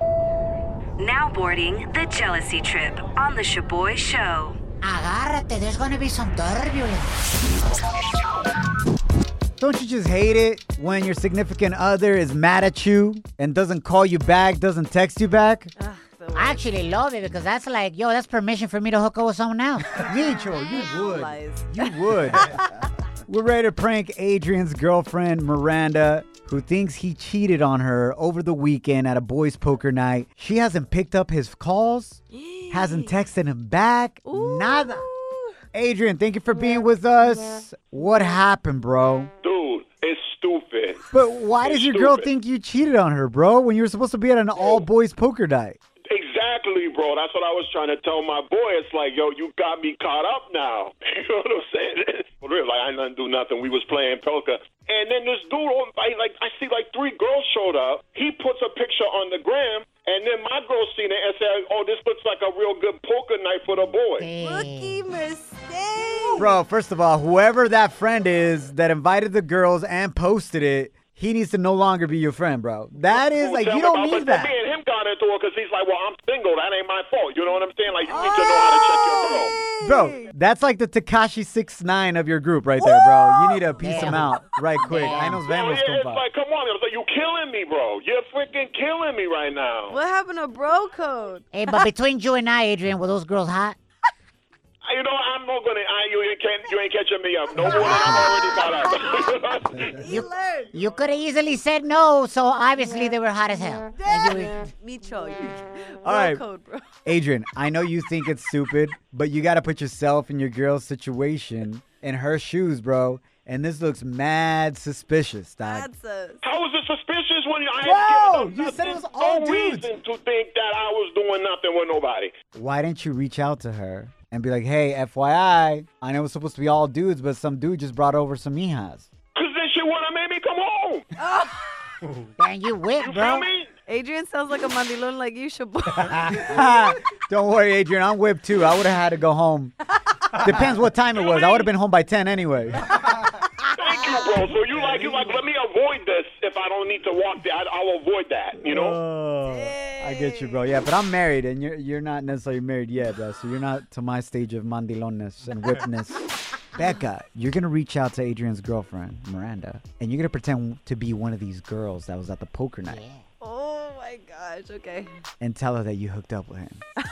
Now boarding the jealousy trip on the Shaboy Show. Agárrate, there's gonna be some turbulence. Don't you just hate it when your significant other is mad at you and doesn't call you back, doesn't text you back? I actually love it because that's like, yo, that's permission for me to hook up with someone else. Micho, you would. You would. We're ready to prank Adrian's girlfriend, Miranda, who thinks he cheated on her over the weekend at a boys' poker night. She hasn't picked up his calls, hasn't texted him back. Nada. Adrian, thank you for being with us. What happened, bro? Dude, it's stupid. But why does It's your girl think you cheated on her, bro, when you were supposed to be at an all boys poker night? Exactly, bro. That's what I was trying to tell my boy. It's like, yo, you got me caught up now. You know what I'm saying? For real, like I didn't do nothing. We was playing poker, and then this dude, on- I like, I see like three girls showed up. He puts a picture on the gram, and then my girl seen it and said, "Oh, this looks like a real good poker night for the boys." Rookie mistake. Bro, first of all, whoever that friend is that invited the girls and posted it, he needs to no longer be your friend, bro. That is like you don't about- need but that. Me and him got into it because he's like, "Well, I'm. That ain't my fault." You know what I'm saying? Like, you need to know how to check your girl. Bro, that's like the Tekashi six nine of your group right there, bro. You need to piece him out right quick. I know Oh, Vamos yeah, it's compa. like, come on, it's like, you killing me, bro. You're freaking killing me right now. What happened to bro code? Hey, but between you and I, Adrian, were those girls hot? You know, I'm not gonna. I, you ain't can't, you ain't catching me up. No more than I'm already caught up. You. You could have easily said no, so obviously they were hot as hell. And you were- Micho, you. All code, bro. Adrian, I know you think it's stupid, but you got to put yourself in your girl's situation, in her shoes, bro. And this looks mad suspicious, dog. That's a. How is it suspicious when I Bro, had given you up said it nothing? was all no dudes. reason to think that I was doing nothing with nobody. Why didn't you reach out to her and be like, hey, FYI, I know it's supposed to be all dudes, but some dude just brought over some mijas? Cause then she would have made me come home. Oh. Man, you whip, You bro. feel me? Adrian sounds like a mandilon like you should. Don't worry, Adrian. I'm whipped too. I would have had to go home. Depends what time it was. I would have been home by 10 anyway. Thank. So you like you like let me avoid this if I don't need to walk there. I, I'll avoid that. You know. Oh, I get you, bro. Yeah, but I'm married, and you're you're not necessarily married yet, bro. So you're not to my stage of mandilonness and whipness. Becca, you're gonna reach out to Adrian's girlfriend, Miranda, and you're gonna pretend to be one of these girls that was at the poker night, oh my gosh. Okay. and tell her that you hooked up with him.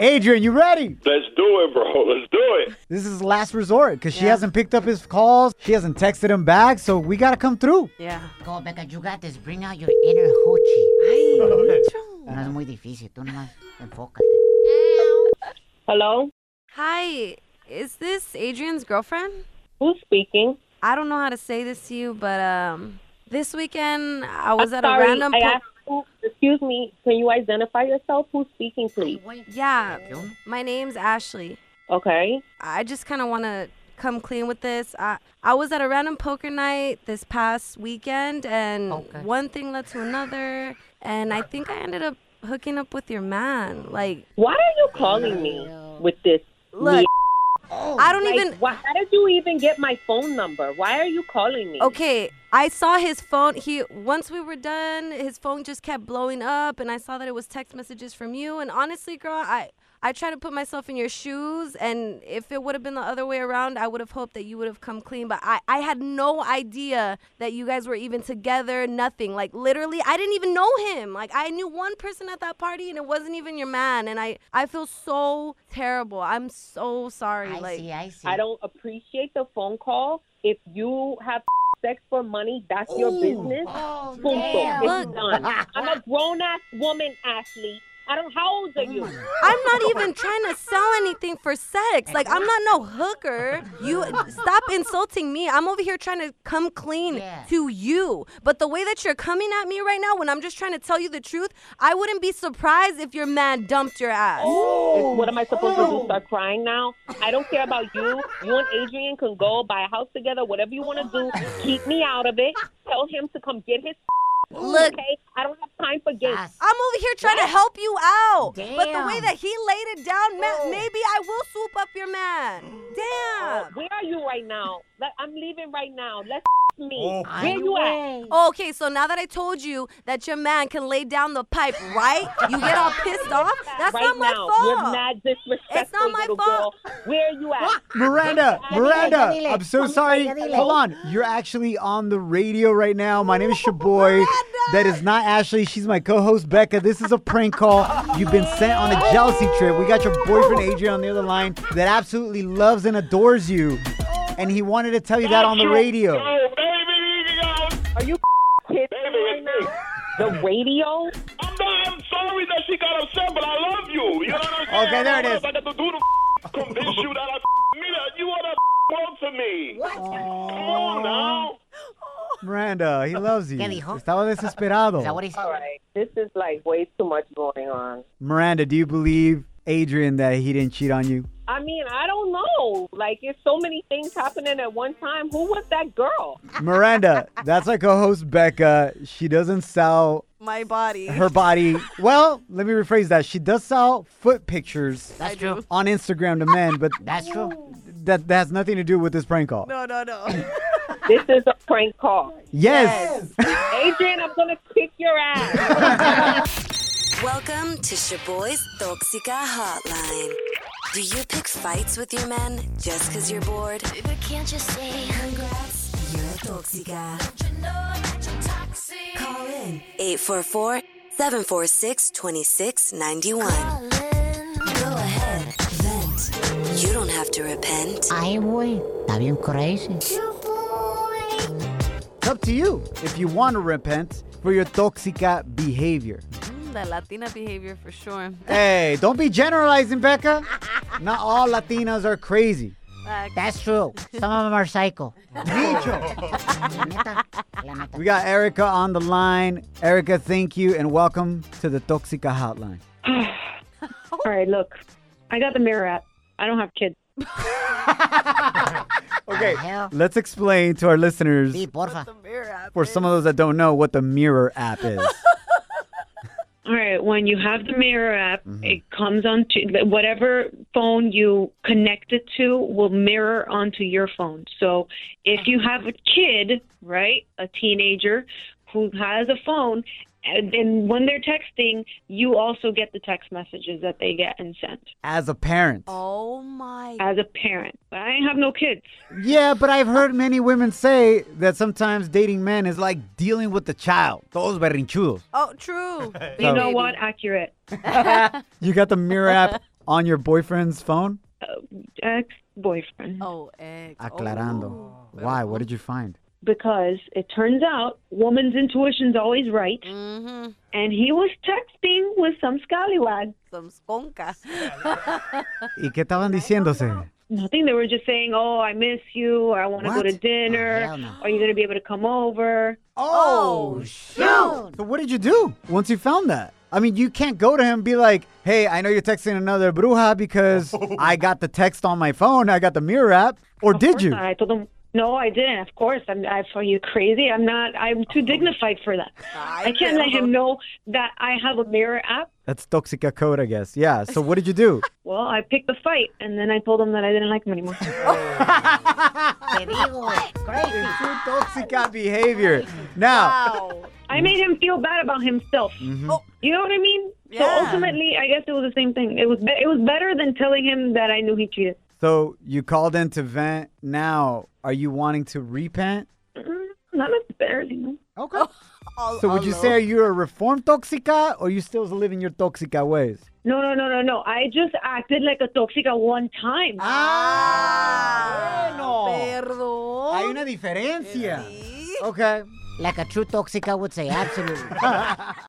Adrian, you ready? Let's do it, bro. Let's do it. This is last resort because she hasn't picked up his calls. She hasn't texted him back, so we gotta come through. Yeah. Go, Becca, you got this. Bring out your inner hoochie. Ay, Micho. No es muy difícil. Tú nomás enfócate. Hello? Hi. Is this Adrian's girlfriend? Who's speaking? I don't know how to say this to you, but um, this weekend I was I'm at sorry, a random. I po- asked who, excuse me, can you identify yourself? Who's speaking, please? yeah, my name's Ashley. Okay. I just kind of want to come clean with this. I I was at a random poker night this past weekend, and oh, Okay. one thing led to another, and I think I ended up hooking up with your man. Like, Why are you calling me with this? look, Oh. I don't Like, even. why, how did you even get my phone number? Why are you calling me? Okay, I saw his phone. He once we were done, his phone just kept blowing up, and I saw that it was text messages from you. And honestly, girl, I I try to put myself in your shoes, and if it would have been the other way around, I would have hoped that you would have come clean. But I I had no idea that you guys were even together. Nothing. Like literally, I didn't even know him. Like I knew one person at that party, and it wasn't even your man. And I I feel so terrible. I'm so sorry. I like see, I see. I don't appreciate the phone call. If you have sex for money, that's your business. Oh, Punto. damn. It's done. I'm a grown ass woman, Ashley. I don't. How old are you? I'm not even trying to sell anything for sex. Like I'm not no hooker. You stop insulting me. I'm over here trying to come clean Yeah. to you. But the way that you're coming at me right now, when I'm just trying to tell you the truth, I wouldn't be surprised if your man dumped your ass. Oh. What am I supposed to do? Start crying now? I don't care about you. You and Adrian can go buy a house together. Whatever you want to do, keep me out of it. Tell him to come get his. Look, Okay, I don't have time for games. I'm over here trying to help you out. Damn. But the way that he laid it down, ma- maybe I will swoop up your man. Oh, Damn. Where are you right now? Let- I'm leaving right now. Let's me. Oh. Where you at? Okay, so now that I told you that your man can lay down the pipe, right? You get all pissed off? That's right not my now, fault. you're mad disrespectful, It's not my fault. girl. Where are you at? Miranda, Miranda. I'm so sorry. Hold on. You're actually on the radio right now. My name is Shaboy. That is not Ashley. She's my co-host Becca. This is a prank call. You've been sent on a jealousy trip. We got your boyfriend Adrian on the other line that absolutely loves and adores you. And he wanted to tell you that on the radio. Yo, baby, yo. Are you kidding Baby, me right it's me. now? The radio? I'm not. I'm sorry that she got upset, but I love you. You know what I'm saying? Okay, there it is. I got to do to convince you that I. Mira, you are the world to me. Come on now. Miranda, he loves you. ¿Qué dijo? Estaba desesperado. Is that what he said? All right. This is like way too much going on. Miranda, do you believe Adrian that he didn't cheat on you? I mean, I don't know. Like, it's so many things happening at one time. Who was that girl? Miranda, that's our co-host Becca. She doesn't sell My body. her body. Well, let me rephrase that. She does sell foot pictures That's true. on Instagram to men, but That's true. that, that has nothing to do with this prank call. No, no, no. This is a prank call. Yes. Adrian, I'm going to kick your ass. Welcome to Shaboy's Toxica Hotline. Do you pick fights with your men just because you're bored? But can't you say congrats? You're a Toxica. Call in 844 746 2691. Go ahead, vent. You don't have to repent. Ay, güey. Está bien crazy. It's up to you if you want to repent for your toxica behavior. Mm, that Latina behavior for sure. Hey, don't be generalizing, Becca. Not all Latinas are crazy. Facts. That's true. Some of them are psycho. Dicho. La neta. La neta. We got Erica on the line. Erica, thank you and welcome to the Toxica Hotline. All right, look, I got the mirror app. I don't have kids. Okay, hell? let's explain to our listeners, Sí, porfa. The mirror app. for some of those that don't know, what the Mirror app is. All right, when you have the mirror app, mm-hmm. it comes onto whatever phone you connect it to will mirror onto your phone. So if you uh-huh. have a kid, right, a teenager who has a phone, and then when they're texting, you also get the text messages that they get and sent As a parent. Oh my. as a parent. But I have no kids. Yeah, but I've heard many women say that sometimes dating men is like dealing with the child. Todos berrinchudos. Oh, true. You know what? Accurate. You got the Mirror app on your boyfriend's phone? Uh, ex boyfriend. Oh, ex. Oh. Aclarando. Oh. Why? What did you find? Because it turns out woman's intuition's always right, Mm-hmm. and he was texting with some scallywag. Some skonka. ¿Y qué estaban diciéndose? Nothing. They were just saying, "Oh, I miss you," or "I want to go to What? dinner." Oh, hell no. Are you going to be able to come over? Oh, shoot! So what did you do once you found that? I mean, you can't go to him and be like, hey, I know you're texting another bruja because I got the text on my phone. I got the Mirror app. Or did you? I told him, "No, I didn't. Of course, I'm. I, are you crazy? I'm not. I'm too dignified for that. I can't let him know that I have a mirror app." That's toxic code, I guess. Yeah. So what did you do? Well, I picked a fight, and then I told him that I didn't like him anymore. Te digo, güey. Crazy. True Toxica behavior. Now, Wow. I made him feel bad about himself. Mm-hmm. Oh. You know what I mean? Yeah. So ultimately, I guess it was the same thing. It was be- it was better than telling him that I knew he cheated. So you called in to vent. Now, are you wanting to repent? Mm, Not necessarily. No. Okay. All- So would you all say low. are you a reformed Toxica or you still living your Toxica ways? no, no, no, no, no. I just acted like a toxica one time. Ah, bueno. Perdón. Hay una diferencia. Sí. Okay. Like a true toxica would say, absolutely.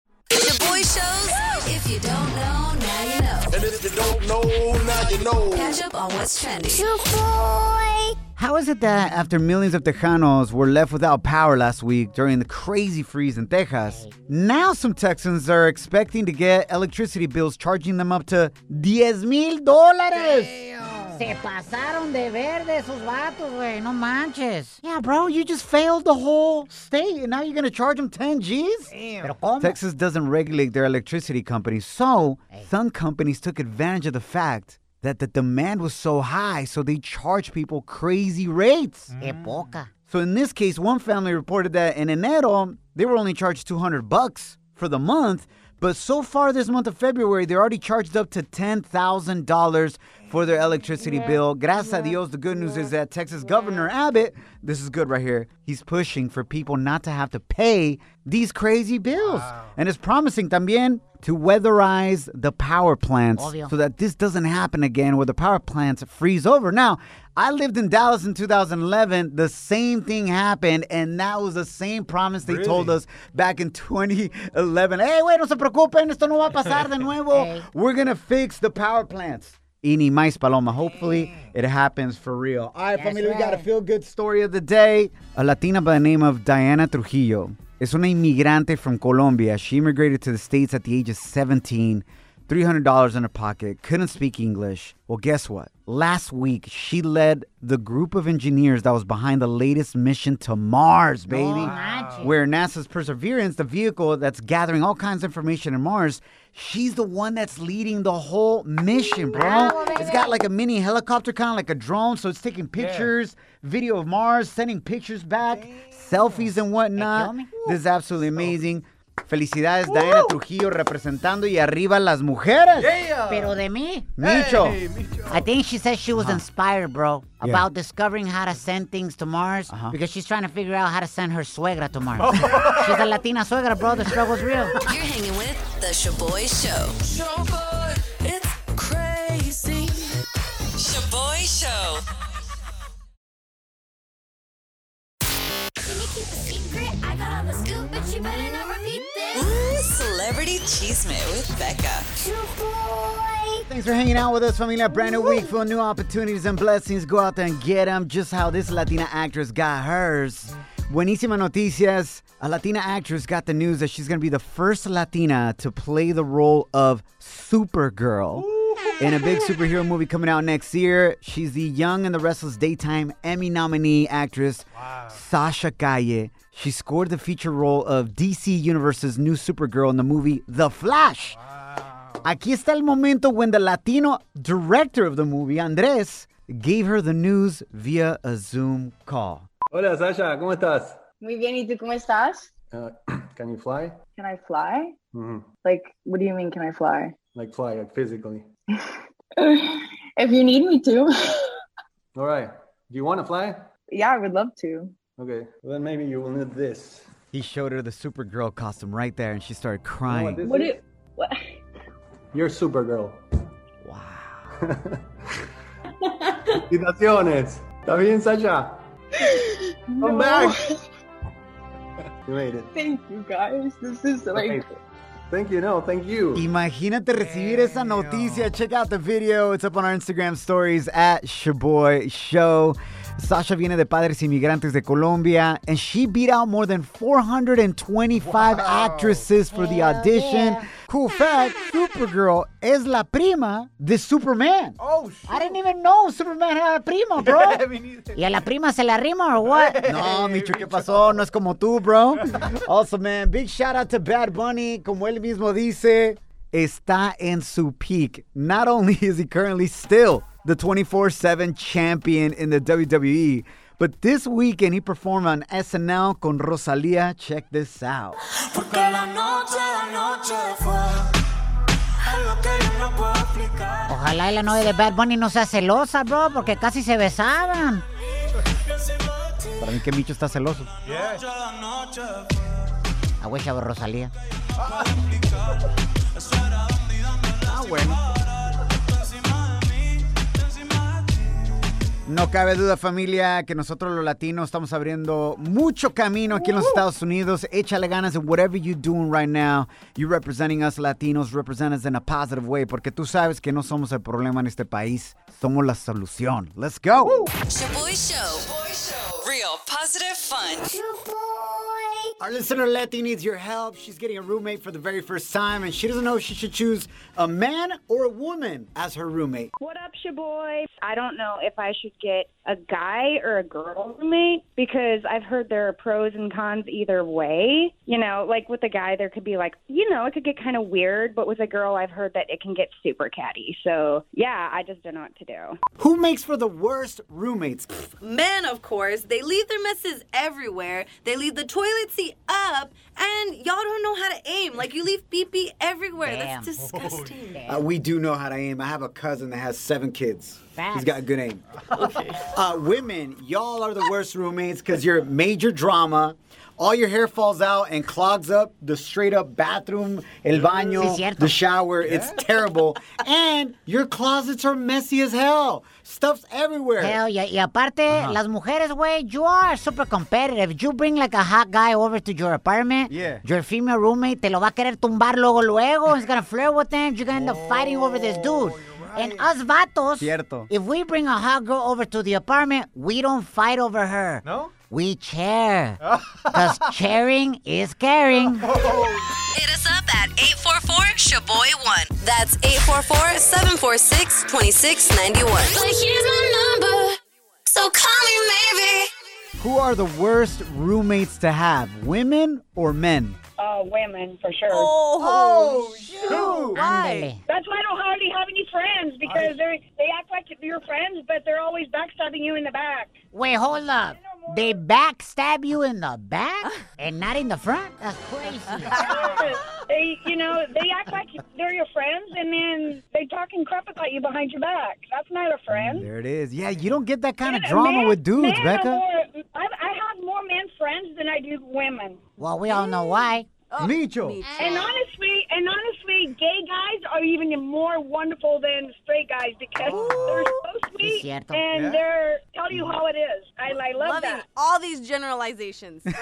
Shaboy Shows If you don't know, now you know. And if you don't know, now you know. Catch up on what's trending. Boy. How is it that after millions of Tejanos were left without power last week during the crazy freeze in Texas, now some Texans are expecting to get electricity bills charging them up to 10 mil dólares? Se pasaron de verde esos vatos, güey. No manches. Yeah, bro, you just failed the whole state and now you're going to charge them 10 G's? Pero ¿cómo? Texas doesn't regulate their electricity companies, so some companies took advantage of the fact that the demand was so high, so they charge people crazy rates. Mm. Poca. So in this case, one family reported that in enero they were only charged 200 bucks for the month, but so far this month of February they're already charged up to $10,000 for their electricity bill. Gracias a Dios, the good news is that Texas Governor Abbott, this is good right here, he's pushing for people not to have to pay these crazy bills. And is promising también to weatherize the power plants Obvio. so that this doesn't happen again where the power plants freeze over. Now, I lived in Dallas in 2011. The same thing happened, and that was the same promise they told us back in 2011. Hey, wait, no se preocupen, esto no va a pasar de nuevo. Hey. We're gonna fix the power plants. Y ni más paloma. Hopefully, it happens for real. All right, That's family, we got a feel good story of the day. A Latina by the name of Diana Trujillo is una inmigrante from Colombia. She immigrated to the States at the age of 17. $300 in her pocket, couldn't speak English. Well, guess what? Last week, she led the group of engineers that was behind the latest mission to Mars, baby. manches. Where NASA's Perseverance, the vehicle that's gathering all kinds of information in Mars, she's the one that's leading the whole mission, bro. It's got like a mini helicopter, kind of like a drone, so it's taking pictures, video of Mars, sending pictures back, selfies and whatnot. This is absolutely amazing. Felicidades, Diana Trujillo representando y arriba las mujeres. Pero de mí. Micho. I think she said she was inspired, bro, Yeah. about discovering how to send things to Mars because she's trying to figure out how to send her suegra to Mars. she's a Latina suegra, bro. The struggle's real. You're hanging with The Shaboy Show. Shaboy, it's crazy. Shaboy Show. Ooh, Celebrity Chisme with Becca. Thanks for hanging out with us, familia. Brand new week full of new opportunities and blessings. Go out there and get them just how this Latina actress got hers. Buenísima noticias. A Latina actress got the news that she's going to be the first Latina to play the role of Supergirl. In a big superhero movie coming out next year, she's the Young and the Restless Daytime Emmy nominee actress Sasha Calle. She scored the feature role of DC Universe's new Supergirl in the movie The Flash. Aquí está el momento when the Latino director of the movie, Andres, gave her the news via a Zoom call. Hola Sasha, ¿cómo estás? Muy bien, ¿y tú cómo estás? Uh, can you fly? Can I fly? Mhm. Like, what do you mean, can I fly? Like fly, like physically. if you need me to. All right. Do you want to fly? yeah, I would love to. Okay. Well, then maybe you will need this. He showed her the Supergirl costume right there, and she started You know crying. what this What? is? Do, what? You're Supergirl. wow. Felicitaciones. ¿Está bien, Sasha? No. Come back. You made it. Thank you, guys. This is like. Thank you. No, thank you. Imagínate recibir esa noticia. Check out the video. It's up on our Instagram stories at Shaboy Show. Sasha viene de Padres Inmigrantes de Colombia, and she beat out more than 425 actresses for the audition. Cool fact Supergirl es la prima de Superman. Oh, I didn't even know Superman had a prima, bro. ¿Y a la prima se la rima or what? No, Micho, ¿qué pasó? No es como tú, bro. Also, man, big shout out to Bad Bunny. Como él mismo dice, está en su peak. Not only is he currently still the 24 7 champion in the WWE, but this weekend he performed on SNL con Rosalia. Check this out. Ojalá y la novia de Bad Bunny no sea celosa, bro, porque casi se besaban. Para mí que Micho está celoso. I was Rosalía. Ah, bueno. No cabe duda, familia, que nosotros los latinos estamos abriendo mucho camino aquí en los Estados Unidos. Échale ganas in whatever you're doing right now. You're representing us Latinos, represent us in a positive way, porque tú sabes que no somos el problema en este país, somos la solución. Let's go. Shaboy Show. Real positive fun. Our listener Letty needs your help. She's getting a roommate for the very first time, and she doesn't know if she should choose a man or a woman as her roommate. What up, Shaboy? I don't know if I should get a guy or a girl roommate because I've heard there are pros and cons either way. You know, like with a guy, there could be like, you know, it could get kind of weird, but with a girl, I've heard that it can get super catty. So, yeah, I just don't know what to do. Who makes for the worst roommates? Men, of course, they leave their messes everywhere. They leave the toilet seat up, and y'all don't know how to aim. Like you leave pee pee everywhere. That's disgusting. Uh, we do know how to aim. I have a cousin that has seven kids. He's got a good aim. Uh, women, y'all are the worst roommates because you're major drama. All your hair falls out and clogs up the straight up bathroom, el baño, Sí, the shower. It's terrible. and your closets are messy as hell. Stuff's everywhere. Hell, y, y aparte, uh-huh. las mujeres, güey, you are super competitive. You bring like a hot guy over to your apartment. Yeah. Your female roommate te lo va a querer tumbar luego, luego. He's gonna flirt with them. You're gonna end up fighting over this oh, dude. And us vatos, Cierto. if we bring a hot girl over to the apartment, we don't fight over her. No? We chair. Because chairing is caring. Hit us up at 844-SHABOY1. That's 844-746-2691. But here's my number, so call me maybe. Who are the worst roommates to have, women or men? Uh, women for sure. Oh, shoot. Ándale. That's why I don't hardly have any friends because they they act like you're friends, but they're always backstabbing you in the back. Wait, hold up. They backstab you in the back and not in the front? That's crazy. they, you know, they act like they're your friends, and then they talking crap about you behind your back. That's not a friend. There it is. Yeah, you don't get that kind of drama men- with dudes, Becca. More, I, I have more men friends than I do women. Well, we all know why. Oh, Micho. And honestly, and honestly, gay guys are even more wonderful than straight guys because oh. they're so sweet cierto. and Yeah. they're tell you how it is. I, I love Loving that. all these generalizations.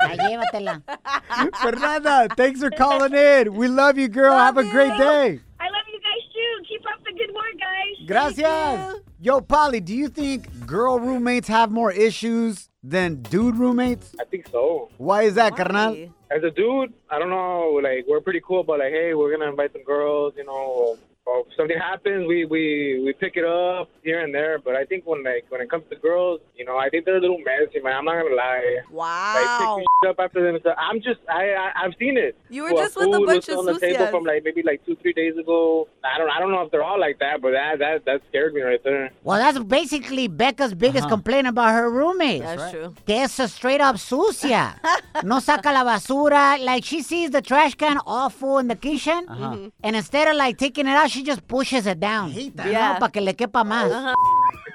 Ya llévatela. Fernanda, thanks for calling in. We love you, girl. Have a great day. I love you guys too. Keep up the good work, guys. Gracias. Yo, Polly, do you think girl roommates have more issues than dude roommates? I think so. Why is that, carnal? As a dude, I don't know. Like we're pretty cool, but like, hey, we're gonna invite some girls. You know, or if something happens, we we we pick it up here and there. But I think when like when it comes to girls, you know, I think they're a little messy, man. I'm not gonna lie. Wow. Like picking up after them. and stuff. I'm just I, I I've seen it. You were Well, just with a food bunch of on the table from like maybe like two three days ago. I don't I don't know if they're all like that, but that that that scared me right there. Well, that's basically Becca's biggest complaint about her roommate. That's true. Que es a straight up sucia. no saca la basura. Like, she sees the trash can all full in the kitchen. Mm-hmm. And instead of, like, taking it out, she just pushes it down. hate that. You know, para que le quepa más. Uh-huh.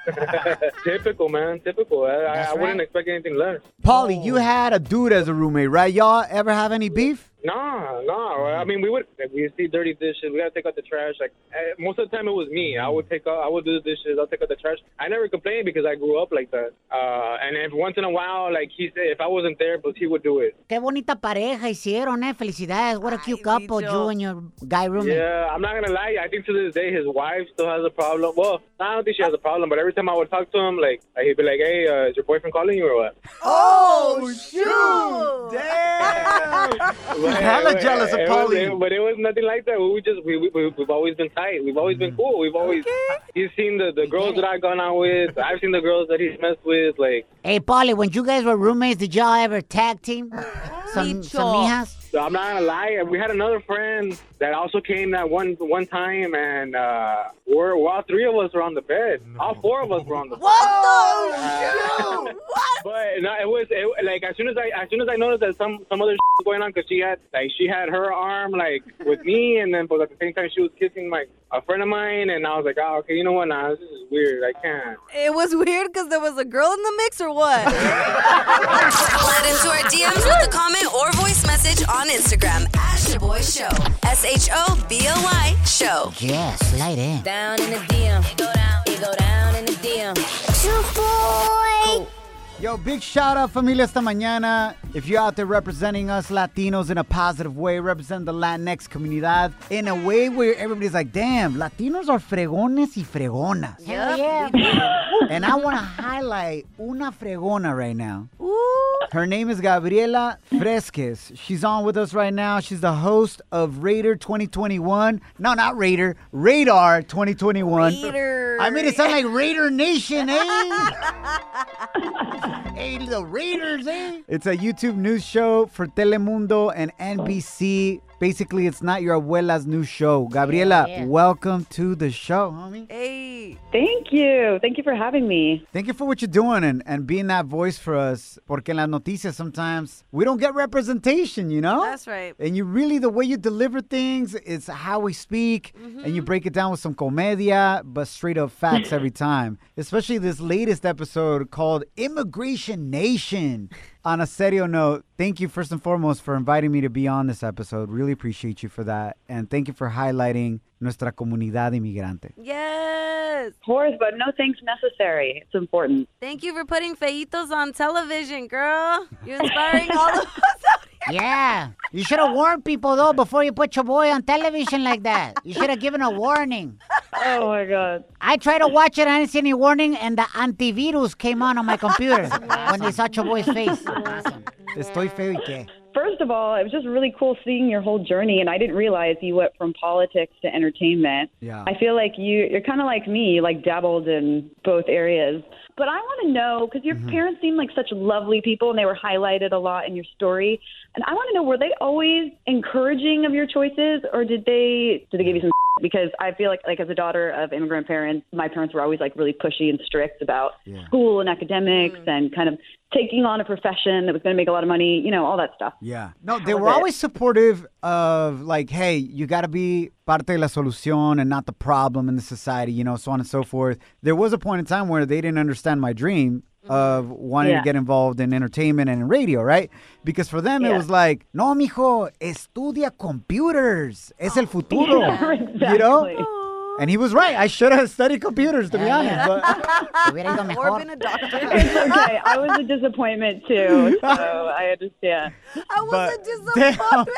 typical man, typical. I, I, That's I wouldn't expect anything less. Polly, you had a dude as a roommate, right? Y'all ever have any beef? No, no. I mean, we would we see dirty dishes. We gotta take out the trash. Like eh, most of the time, it was me. I would take out. I would do the dishes. I'll take out the trash. I never complained because I grew up like that. Uh, and if once in a while, like he said, if I wasn't there, but he would do it. Qué bonita pareja hicieron, eh. Felicidades. What a cute couple, you and your guy roommate. Yeah, I'm not gonna lie. I think to this day, his wife still has a problem. Well, I don't think she has a problem, but every time I would talk to him, like he'd be like, "Hey, uh, is your boyfriend calling you or what?" Oh, shoot! Damn! But, hella but jealous of it Paulie. but it was nothing like that. We just we, we we've always been tight. We've always been mm. cool. We've always he's seen the the girls that I've gone out with. I've seen the girls that he's messed with. Like Hey, Polly, when you guys were roommates, did y'all ever tag team? Ah, some, some mijas? So, I'm not gonna lie. We had another friend that also came that one one time, and uh, we're well, all three of us were on the bed. All four of us were on the. Bed. What the? shoot? What? But no, it was it, like as soon as I as soon as I noticed that some some other was going on because she had like she had her arm like with me, and then but at the same time she was kissing like a friend of mine, and I was like, oh, okay, you know what? Nah, this is weird. I can't. It was weird because there was a girl in the mix or what? Slide into our DMs with a comment or voice message on Instagram at Shaboy Show. S H O B O Y Show. Yes, light in. Down in the DM. It go down. It go down in the DM. Yo, big shout out, familia, esta mañana. If you're out there representing us Latinos in a positive way, represent the Latinx comunidad in a way where everybody's like, damn, Latinos are fregones y fregonas. Hell yeah. And I want to highlight una fregona right now. Ooh. Her name is Gabriela Fresquez. She's on with us right now. She's the host of Raider 2021. No, not Raider, Radar 2021. Raider. I made it sound like Raider Nation, eh? hey, the Raiders, eh? It's a YouTube news show for Telemundo and NBC. Basically, it's not your abuela's new show. Gabriela, Yeah, yeah. welcome to the show, homie. Hey. Thank you. Thank you for having me. Thank you for what you're doing and, and being that voice for us. Porque en las noticias sometimes we don't get representation, you know? That's right. And you really, the way you deliver things, it's how we speak, and you Mm-hmm. break it down with some comedia, but straight up facts every time. Especially this latest episode called Immigration Nation. On a serio note, thank you first and foremost for inviting me to be on this episode. Really appreciate you for that. And thank you for highlighting nuestra comunidad inmigrante. Yes. Of course, but no thanks necessary. It's important. Thank you for putting feitos on television, girl. You're inspiring all of us out here. Yeah. You should have warned people though before you put your boy on television like that. You should have given a warning. Oh my god. I tried to watch it, I didn't see any warning, and the antivirus came on on my computer when they saw your boy's face. Estoy feo y qué. Of all, it was just really cool seeing your whole journey, and I didn't realize you went from politics to entertainment. Yeah. I feel like you you're kind of like me, like dabbled in both areas. But I want to know because your mm-hmm. parents seem like such lovely people, and they were highlighted a lot in your story. And I want to know, were they always encouraging of your choices, or did they did they give you some? Because I feel like, like as a daughter of immigrant parents, my parents were always like really pushy and strict about Yeah. school and academics, mm. and kind of taking on a profession that was going to make a lot of money, you know, all that stuff. Yeah. No, they How were was it? always supportive of like, hey, you got to be parte de la solución and not the problem in the society, you know, so on and so forth. There was a point in time where they didn't understand my dream of wanting Yeah. to get involved in entertainment and in radio, right? Because for them it was like, no, mijo, estudia computers. Es el futuro. Yeah, You know? And he was right. I should have studied computers, to be honest. But Hubiera Or been a doctor. It's okay. I was a disappointment too, so I understand. I was But- a disappointment.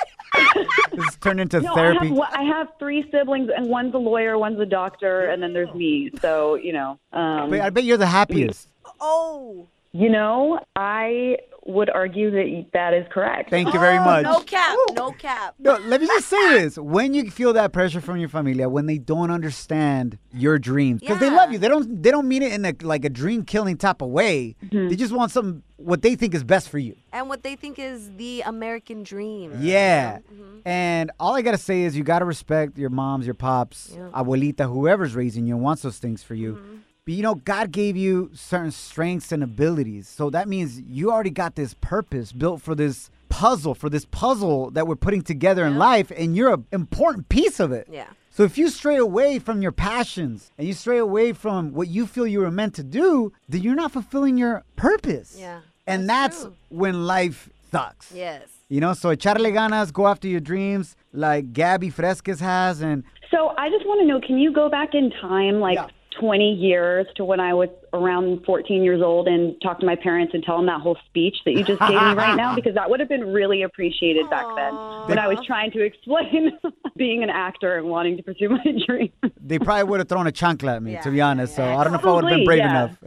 this turned into No, I therapy. have, I have three siblings, and one's a lawyer, one's a doctor, and then there's me. So you know, um, But I bet you're the happiest. Oh. you know, I would argue that that is correct. Thank you very Oh, much. No cap. No cap. No, let me just say this. When you feel that pressure from your familia, when they don't understand your dreams, because they love you, they don't they don't mean it in a like a dream killing type of way. Mm-hmm. They just want something what they think is best for you. And what they think is the American dream. Yeah. Mm-hmm. And all I gotta say is you gotta respect your moms, your pops, Yeah. abuelita, whoever's raising you and wants those things for you. Mm-hmm. But you know, God gave you certain strengths and abilities. So that means you already got this purpose built for this puzzle, for this puzzle that we're putting together in life, and you're an important piece of it. Yeah. So if you stray away from your passions and you stray away from what you feel you were meant to do, then you're not fulfilling your purpose. Yeah, And that's that's, true. when life sucks. Yes. You know, so echarle ganas, go after your dreams like Gabby Fresquez has. And So I just want to know, can you go back in time, like Yeah. 20 years to when I was around 14 years old, and talk to my parents and tell them that whole speech that you just gave me right now? Because that would have been really appreciated back then when I was trying to explain being an actor and wanting to pursue my dream. they probably would have thrown a chancla at me, to be Yeah, honest. yeah, So I don't know if I would have been brave yeah. enough.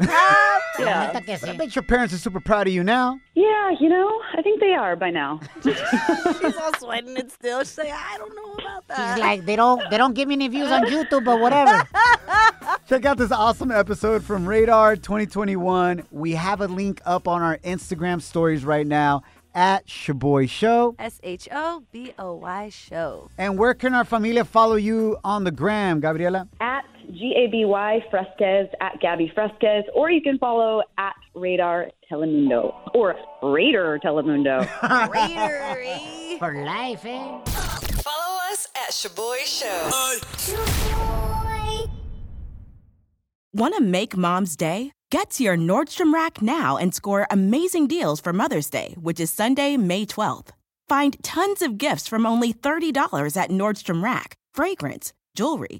Yeah. Neta que I sí. bet your parents are super proud of you now. Yeah, you know, I think they are by now. She's all sweating it still. She's like, I don't know about that. She's like, they don't, they don't give me any views on YouTube, but whatever. Check out this awesome episode from Radar 2021. We have a link up on our Instagram stories right now at Shaboy Show. S H O B O Y show. And where can our familia follow you on the gram, Gabriela? at G A B Y Fresquez, at Gabby Fresquez, or you can follow at Radar Telemundo or Raider Telemundo. Raider, eh? For life, eh? Follow us at Shaboy Show. Want to make mom's day? Get to your Nordstrom Rack now and score amazing deals for Mother's Day, which is Sunday, May 12th. Find tons of gifts from only $30 at Nordstrom Rack fragrance, jewelry,